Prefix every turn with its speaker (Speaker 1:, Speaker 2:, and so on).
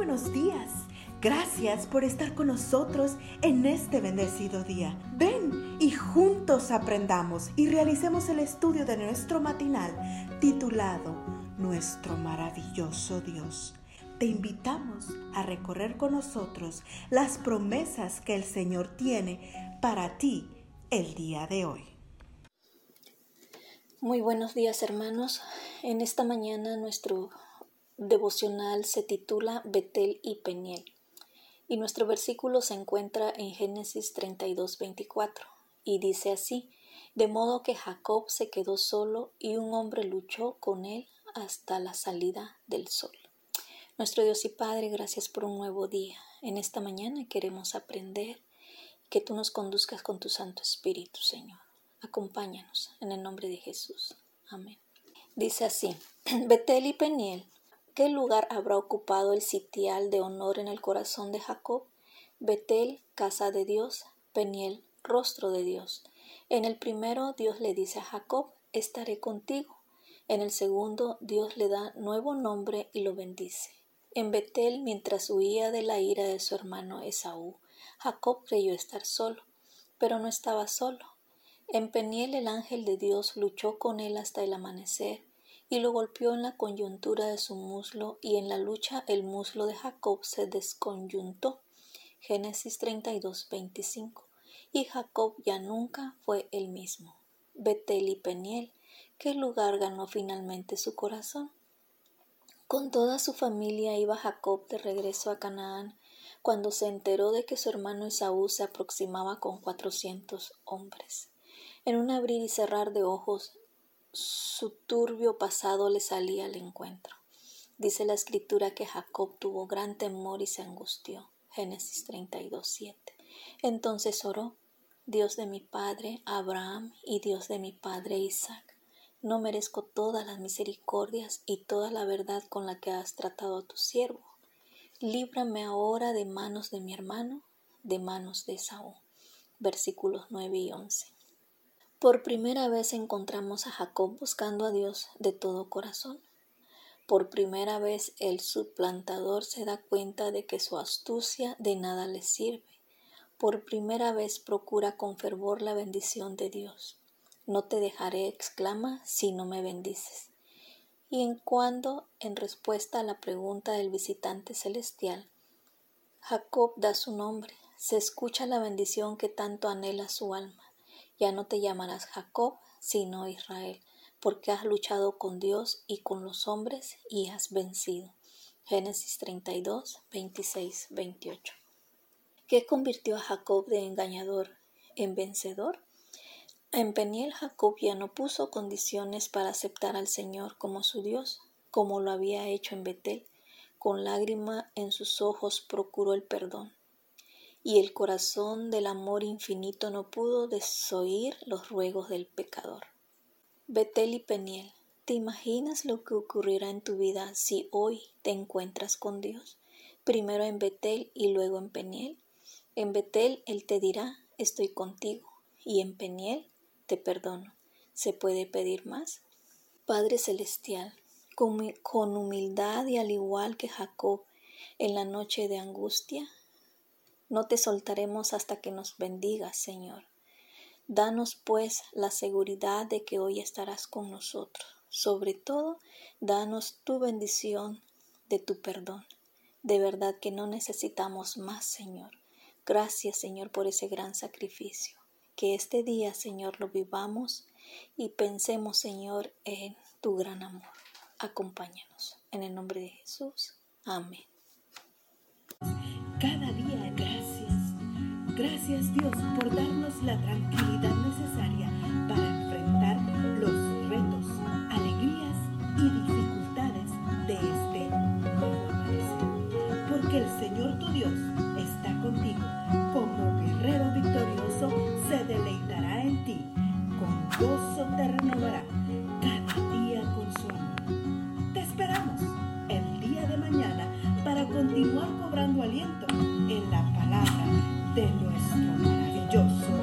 Speaker 1: buenos días. Gracias por estar con nosotros en este bendecido día. Ven y juntos aprendamos y realicemos el estudio de nuestro matinal titulado Nuestro maravilloso Dios. Te invitamos a recorrer con nosotros las promesas que el Señor tiene para ti el día de hoy.
Speaker 2: Muy buenos días hermanos. En esta mañana nuestro devocional se titula Betel y Peniel y nuestro versículo se encuentra en Génesis 32, 24 y dice así, de modo que Jacob se quedó solo y un hombre luchó con él hasta la salida del sol. Nuestro Dios y Padre, gracias por un nuevo día. En esta mañana queremos aprender que tú nos conduzcas con tu Santo Espíritu, Señor. Acompáñanos en el nombre de Jesús. Amén. Dice así, Betel y Peniel ¿Qué lugar habrá ocupado el sitial de honor en el corazón de Jacob? Betel, casa de Dios, Peniel, rostro de Dios. En el primero Dios le dice a Jacob, estaré contigo. En el segundo Dios le da nuevo nombre y lo bendice. En Betel, mientras huía de la ira de su hermano Esaú, Jacob creyó estar solo, pero no estaba solo. En Peniel el ángel de Dios luchó con él hasta el amanecer y lo golpeó en la coyuntura de su muslo, y en la lucha el muslo de Jacob se desconyuntó. Génesis 32, 25. Y Jacob ya nunca fue el mismo. Betel y Peniel, ¿qué lugar ganó finalmente su corazón? Con toda su familia iba Jacob de regreso a Canaán, cuando se enteró de que su hermano Esaú se aproximaba con cuatrocientos hombres. En un abrir y cerrar de ojos, su turbio pasado le salía al encuentro. Dice la escritura que Jacob tuvo gran temor y se angustió. Génesis 32, 7. Entonces oró, Dios de mi padre Abraham y Dios de mi padre Isaac, no merezco todas las misericordias y toda la verdad con la que has tratado a tu siervo. Líbrame ahora de manos de mi hermano, de manos de Saúl. Versículos 9 y 11. Por primera vez encontramos a Jacob buscando a Dios de todo corazón. Por primera vez el suplantador se da cuenta de que su astucia de nada le sirve. Por primera vez procura con fervor la bendición de Dios. No te dejaré, exclama, si no me bendices. Y en cuando, en respuesta a la pregunta del visitante celestial, Jacob da su nombre, se escucha la bendición que tanto anhela su alma. Ya no te llamarás Jacob, sino Israel, porque has luchado con Dios y con los hombres y has vencido. Génesis 32, 26, 28. ¿Qué convirtió a Jacob de engañador en vencedor? En Peniel Jacob ya no puso condiciones para aceptar al Señor como su Dios, como lo había hecho en Betel. Con lágrima en sus ojos procuró el perdón y el corazón del amor infinito no pudo desoír los ruegos del pecador. Betel y Peniel, ¿te imaginas lo que ocurrirá en tu vida si hoy te encuentras con Dios? Primero en Betel y luego en Peniel. En Betel Él te dirá, estoy contigo, y en Peniel te perdono. ¿Se puede pedir más? Padre Celestial, con, humildad y al igual que Jacob en la noche de angustia, no te soltaremos hasta que nos bendigas, Señor. Danos pues la seguridad de que hoy estarás con nosotros. Sobre todo, danos tu bendición de tu perdón. De verdad que no necesitamos más, Señor. Gracias, Señor, por ese gran sacrificio. Que este día, Señor, lo vivamos y pensemos, Señor, en tu gran amor. Acompáñanos. En el nombre de Jesús. Amén.
Speaker 1: Cada día Gracias Dios por darnos la tranquilidad necesaria para enfrentar los retos, alegrías y dificultades de este nuevo amanecer. Porque el Señor tu Dios está contigo. Como guerrero victorioso se deleitará en ti. Con gozo te renovará cada día con su amor. Te esperamos el día de mañana para continuar cobrando aliento en la palabra de nuestro maravilloso